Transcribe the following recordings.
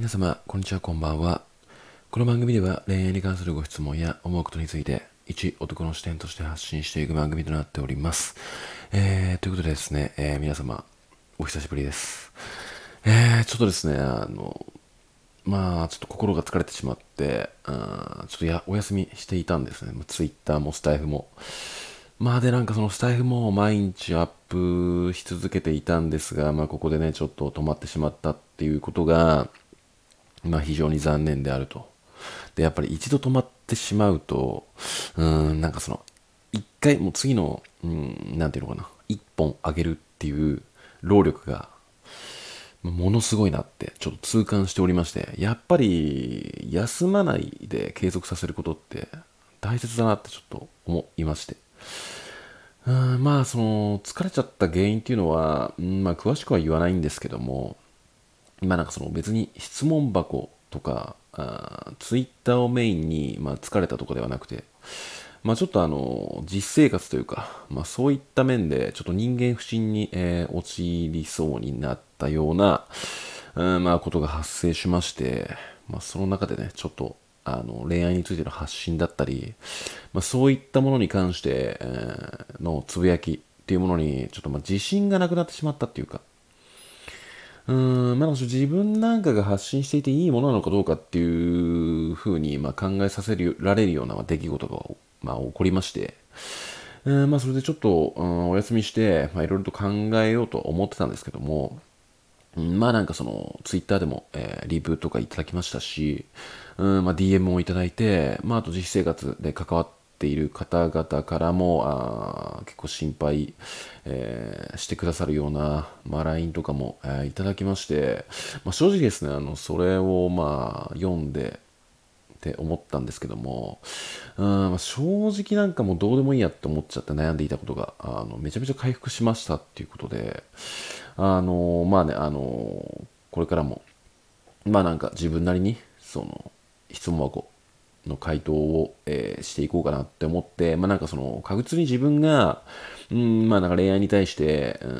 皆様、こんにちは、こんばんは。この番組では恋愛に関するご質問や思うことについて、一男の視点として発信していく番組となっております。えー、ということでですね、えー、皆様、お久しぶりです。えー、ちょっとですね、あの、まあ、ちょっと心が疲れてしまって、あちょっとやお休みしていたんですね。ツイッターもスタイフも。まあでなんかそのスタイフも毎日アップし続けていたんですが、まあここでね、ちょっと止まってしまったっていうことが、まあ非常に残念であると。で、やっぱり一度止まってしまうと、うん、なんかその、一回、もう次の、うん、なんていうのかな、一本上げるっていう労力が、ものすごいなってちょっと痛感しておりまして、やっぱり休まないで継続させることって大切だなってちょっと思いまして。うんまあその疲れちゃった原因っていうのは、うんまあ、詳しくは言わないんですけどもまあなんかその別に質問箱とかツイッターをメインに、まあ、疲れたとかではなくてまあちょっとあの実生活というか、まあ、そういった面でちょっと人間不信に、えー、陥りそうになったような、うんまあ、ことが発生しまして、まあ、その中でねちょっとあの恋愛についての発信だったり、まあ、そういったものに関して、えー、のつぶやきっていうものにちょっとまあ自信がなくなってしまったっていうか、うーん、まあ、自分なんかが発信していていいものなのかどうかっていうふうに、まあ、考えさせられるような出来事が、まあ、起こりまして、うん、まあ、それでちょっと、うん、お休みして、まあ、いろいろと考えようと思ってたんですけども、まあなんかその、ツイッターでも、えー、リブとかいただきましたし、うんまあ、DM をいただいて、まあ、あと実生活で関わっている方々からも、あ結構心配、えー、してくださるような、まあ、LINE とかも、えー、いただきまして、まあ、正直ですね、あの、それをまあ、読んで、って思ったんですけども、うん、正直なんかもうどうでもいいやって思っちゃって悩んでいたことが、あの、めちゃめちゃ回復しましたっていうことで、あの、まあね、あの、これからも、まあなんか自分なりに、その、質問箱の回答を、えー、していこうかなって思って、まあなんかその、確実に自分が、うん、まあなんか恋愛に対して、うん、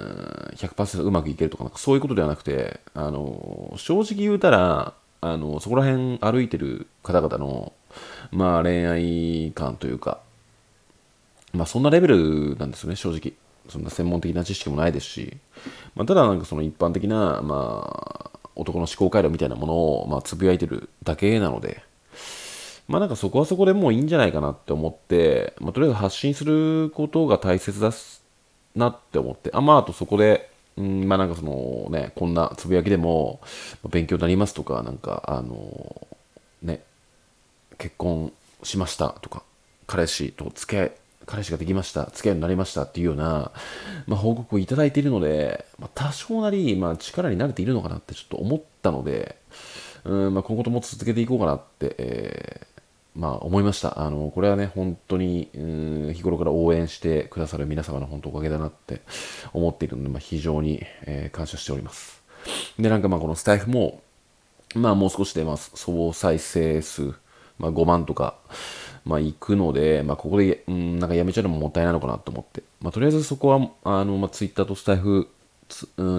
100%うまくいけるとか、なんかそういうことではなくて、あの、正直言うたら、あの、そこら辺歩いてる方々の、まあ恋愛観というか、まあそんなレベルなんですよね、正直。そんな専門的な知識もないですし、まあ、ただなんかその一般的な、まあ、男の思考回路みたいなものを、まあ、つぶやいてるだけなので、まあなんかそこはそこでもういいんじゃないかなって思って、まあ、とりあえず発信することが大切だなって思って、あまああとそこで、うん、まあなんかそのね、こんなつぶやきでも勉強になりますとか、なんかあのね、結婚しましたとか、彼氏と付き合い、彼氏ができました、付き合いになりましたっていうような、まあ、報告をいただいているので、まあ、多少なり、まあ、力に慣れているのかなってちょっと思ったので、うんまあ、今後とも続けていこうかなって、えー、まあ、思いました。あの、これはね、本当に、うん、日頃から応援してくださる皆様の本当おかげだなって思っているので、まあ、非常に、えー、感謝しております。で、なんかまあ、このスタイフも、まあ、もう少しで、まあ、総再生数、まあ、5万とか、まあ、行くので、まあ、ここで、うん、なんかやめちゃうのももったいないのかなと思って、まあ、とりあえずそこは、あの、まあ、ツイッターとスタイフ、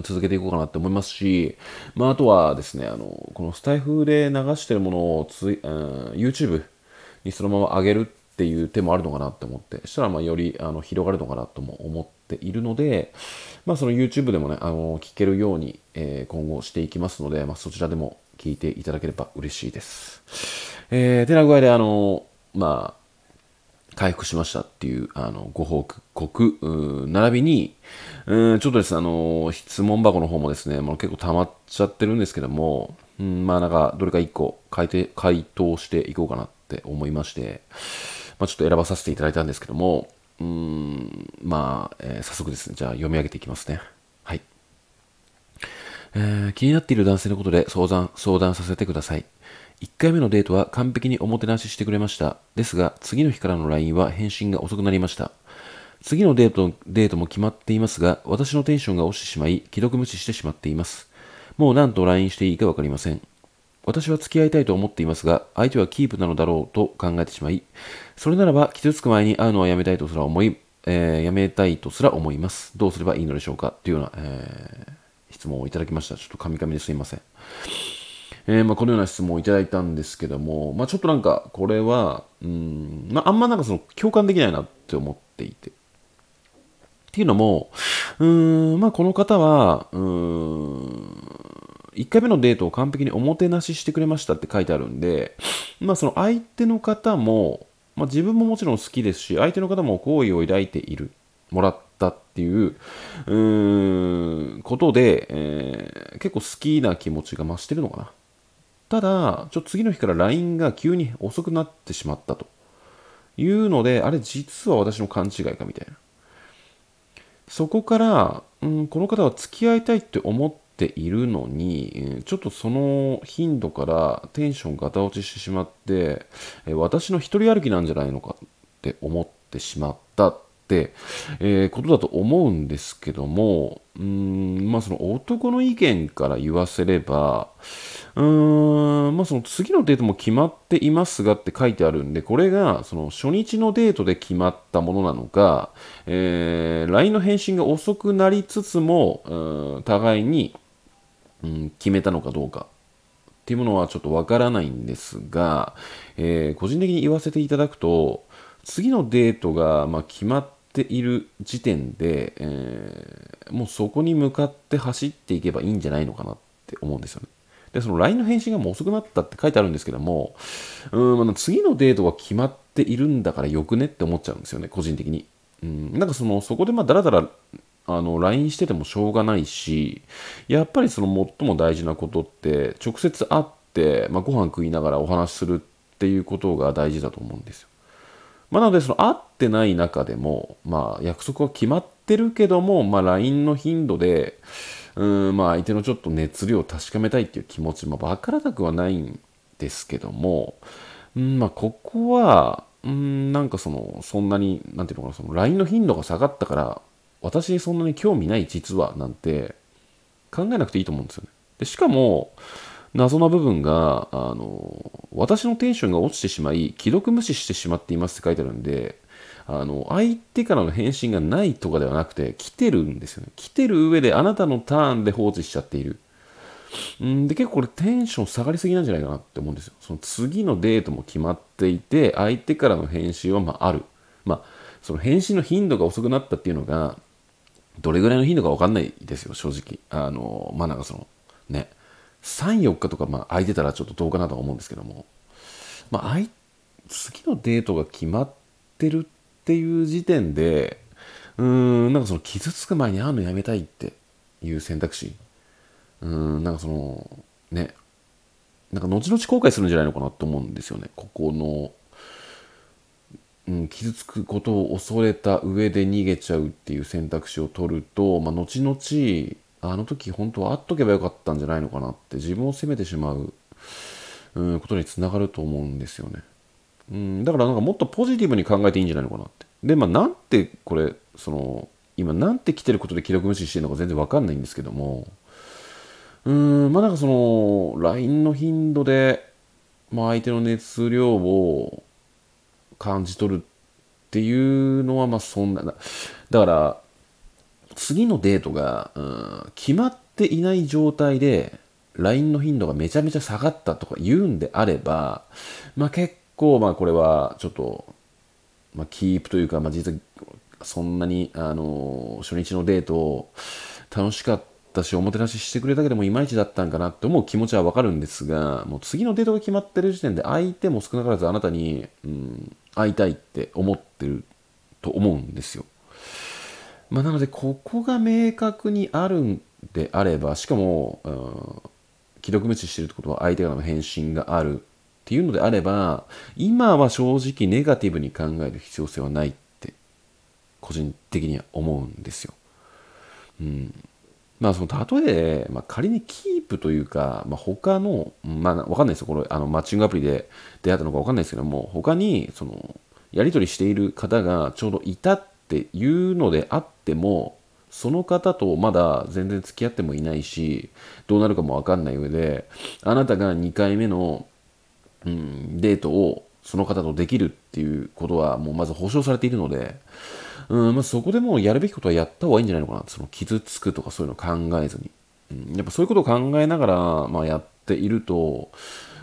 続けていこうかなって思いますし、まあ、あとはですね、あの、このスタイフで流してるものをつ、うん、YouTube にそのまま上げるっていう手もあるのかなって思って、したら、まあ、より、あの、広がるのかなとも思っているので、まあ、その YouTube でもね、あの、聞けるように、えー、今後していきますので、まあ、そちらでも聞いていただければ嬉しいです。えー、てな具合で、あの、まあ、回復しましたっていう、あの、ご報告、並びに、うん、ちょっとですね、あの、質問箱の方もですね、もう結構溜まっちゃってるんですけども、うん、まあなんか、どれか一個回答回答していこうかなって思いまして、まあちょっと選ばさせていただいたんですけども、うん、まあ、えー、早速ですね、じゃあ読み上げていきますね。はい。えー、気になっている男性のことで相談、相談させてください。1回目のデートは完璧におもてなししてくれました。ですが、次の日からの LINE は返信が遅くなりました。次のデートデートも決まっていますが、私のテンションが落ちてしまい、既読無視してしまっています。もう何と LINE していいかわかりません。私は付き合いたいと思っていますが、相手はキープなのだろうと考えてしまい、それならば傷つく前に会うのはやめたいとすら思い、えー、やめたいとすら思います。どうすればいいのでしょうか？というような、えー、質問をいただきました。ちょっとカミカミですいません。えー、まあ、このような質問をいただいたんですけども、まあ、ちょっとなんか、これは、うん、まあ、あんまなんかその、共感できないなって思っていて。っていうのも、うん、まあ、この方は、うん、1回目のデートを完璧におもてなししてくれましたって書いてあるんで、まあ、その相手の方も、まあ、自分ももちろん好きですし、相手の方も好意を抱いている、もらったっていう、うーん、ことで、えー、結構好きな気持ちが増してるのかな。ただ、ちょっと次の日から LINE が急に遅くなってしまったというので、あれ実は私の勘違いかみたいな。そこから、うん、この方は付き合いたいって思っているのに、ちょっとその頻度からテンションガタ落ちしてしまって、私の一人歩きなんじゃないのかって思ってしまったって、えー、ことだと思うんですけども、うん、まあその男の意見から言わせれば、うーん、まあその次のデートも決まっていますがって書いてあるんで、これがその初日のデートで決まったものなのか、えー、LINE の返信が遅くなりつつも、うん、互いに、うん、決めたのかどうかっていうものはちょっとわからないんですが、えー、個人的に言わせていただくと、次のデートがま決まっている時点で、えー、もうそこに向かって走っていけばいいんじゃないのかなって思うんですよね。で、その LINE の返信がもう遅くなったって書いてあるんですけども、うん、次のデートが決まっているんだからよくねって思っちゃうんですよね、個人的に。うん、なんかその、そこでまあ、だらだら、あの、LINE しててもしょうがないし、やっぱりその最も大事なことって、直接会って、まあ、ご飯食いながらお話しするっていうことが大事だと思うんですよ。まあ、なので、その会ってない中でも、まあ、約束は決まってるけども、まあ、LINE の頻度で、うんまあ相手のちょっと熱量を確かめたいっていう気持ちも分からなくはないんですけども、うんまあ、ここは、うん、なんかその、そんなに、なんていうのかな、その LINE の頻度が下がったから、私にそんなに興味ない実はなんて考えなくていいと思うんですよね。でしかも、謎な部分が、あの、私のテンションが落ちてしまい、既読無視してしまっていますって書いてあるんで、あの、相手からの返信がないとかではなくて、来てるんですよね。来てる上であなたのターンで放置しちゃっている。んで、結構これテンション下がりすぎなんじゃないかなって思うんですよ。その次のデートも決まっていて、相手からの返信はまあある。まあ、その返信の頻度が遅くなったっていうのが、どれぐらいの頻度かわかんないですよ、正直。あの、まあなんかその、ね、3、4日とかまあ空いてたらちょっとどうかなとは思うんですけども、まあい、次のデートが決まってるっていう時点で、うーん、なんかその傷つく前に会うのやめたいっていう選択肢。うーん、なんかその、ね、なんか後々後悔するんじゃないのかなと思うんですよね。ここの、うん、傷つくことを恐れた上で逃げちゃうっていう選択肢を取ると、まあ、後々、あの時本当は会っとけばよかったんじゃないのかなって自分を責めてしまう、うん、ことにつながると思うんですよね。うん、だからなんかもっとポジティブに考えていいんじゃないのかなって。で、まあなんてこれ、その、今なんて来てることで既読無視してるのか全然わかんないんですけども、うん、まあなんかその、LINE の頻度で、まあ相手の熱量を感じ取るっていうのはまあそんな、だから、次のデートが、うん、決まっていない状態で、LINE の頻度がめちゃめちゃ下がったとか言うんであれば、まあ結構、まあこれはちょっと、まあキープというか、まあ実はそんなに、あの、初日のデートを楽しかったし、おもてなししてくれたけどもいまいちだったんかなって思う気持ちはわかるんですが、もう次のデートが決まってる時点で相手も少なからずあなたに、うん、会いたいって思ってると思うんですよ。まあ、なので、ここが明確にあるんであれば、しかも、うん、既読無視してるってことは相手からの返信があるっていうのであれば、今は正直ネガティブに考える必要性はないって、個人的には思うんですよ。うん。まあその例え、まあ、仮にキープというか、まあ、他の、まあわかんないですよ。これ、あのマッチングアプリで出会ったのかわかんないですけども、他に、その、やり取りしている方がちょうどいたっていうのであっても、その方とまだ全然付き合ってもいないし、どうなるかもわかんない上で、あなたが2回目のうん、デートをその方とできるっていうことはもうまず保証されているので、うんまあ、そこでもうやるべきことはやった方がいいんじゃないのかなその傷つくとかそういうのを考えずに、うん、やっぱそういうことを考えながら、まあ、やっていると、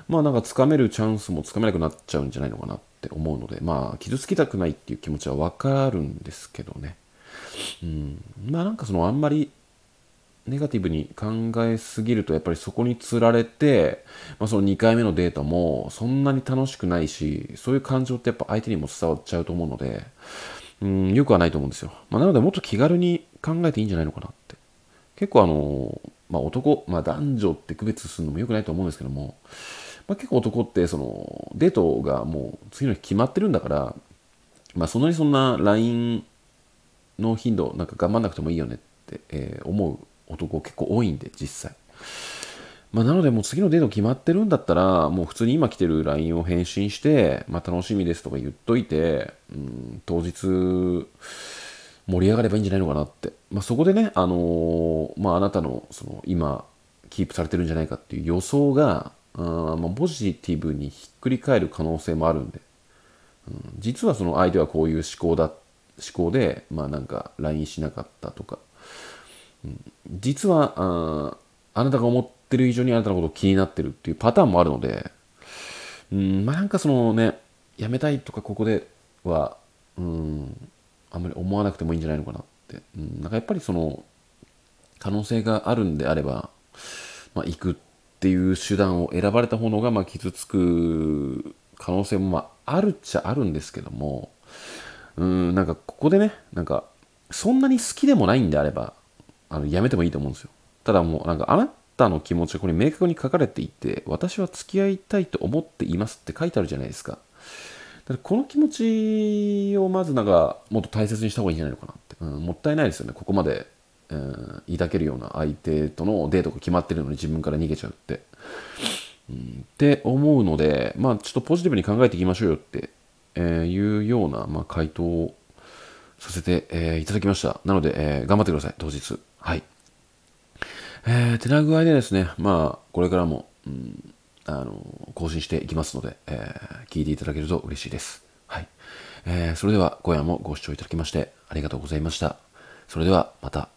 まあなんか掴めるチャンスも掴めなくなっちゃうんじゃないのかなって思うので、まあ傷つきたくないっていう気持ちはわかるんですけどね。うん。まあなんかそのあんまりネガティブに考えすぎるとやっぱりそこにつられて、まあ、その2回目のデートもそんなに楽しくないしそういう感情ってやっぱ相手にも伝わっちゃうと思うのでうんよくはないと思うんですよ、まあ、なのでもっと気軽に考えていいんじゃないのかなって。結構あの、まあ、男、まあ、男女って区別するのもよくないと思うんですけども、まあ、結構男ってそのデートがもう次の日決まってるんだから、まあ、そんなにそんな LINE の頻度なんか頑張んなくてもいいよねって、えー、思う男結構多いんで、実際。まあ、なので、もう次のデート決まってるんだったら、もう普通に今来てる LINE を返信して、まあ、楽しみですとか言っといて、うん、当日、盛り上がればいいんじゃないのかなって。まあ、そこでね、あのー、まあ、あなたの、その、今、キープされてるんじゃないかっていう予想が、あまあ、ポジティブにひっくり返る可能性もあるんで、うん、実はその相手はこういう思考だ、思考で、まあなんか LINE しなかったとか、実はああなたが思ってる以上にあなたのことを気になってるっていうパターンもあるので、うん、まあなんかそのね、やめたいとかここでは、うん、あんまり思わなくてもいいんじゃないのかなって。うん、なんかやっぱりその、可能性があるんであれば、まあ行くっていう手段を選ばれた方のが、まあ傷つく可能性もまああるっちゃあるんですけども、うん、なんかここでね、なんか、そんなに好きでもないんであれば、あのやめてもいいと思うんですよ。ただもうなんかあなたの気持ちがこれ明確に書かれていて、私は付き合いたいと思っていますって書いてあるじゃないですか。だからこの気持ちをまずなんかもっと大切にした方がいいんじゃないのかなって。うん、もったいないですよね。ここまで、うん、抱けるような相手とのデートが決まってるのに自分から逃げちゃうって。うん、って思うので、まあちょっとポジティブに考えていきましょうよって、えー、いうような、まあ、回答をさせて、えー、いただきました。なので、えー、頑張ってください、当日。はい。えー、てな具合でですね、まあ、これからも、うん、あの、更新していきますので、えー、聞いていただけると嬉しいです。はい。えー、それでは、今夜もご視聴いただきまして、ありがとうございました。それでは、また。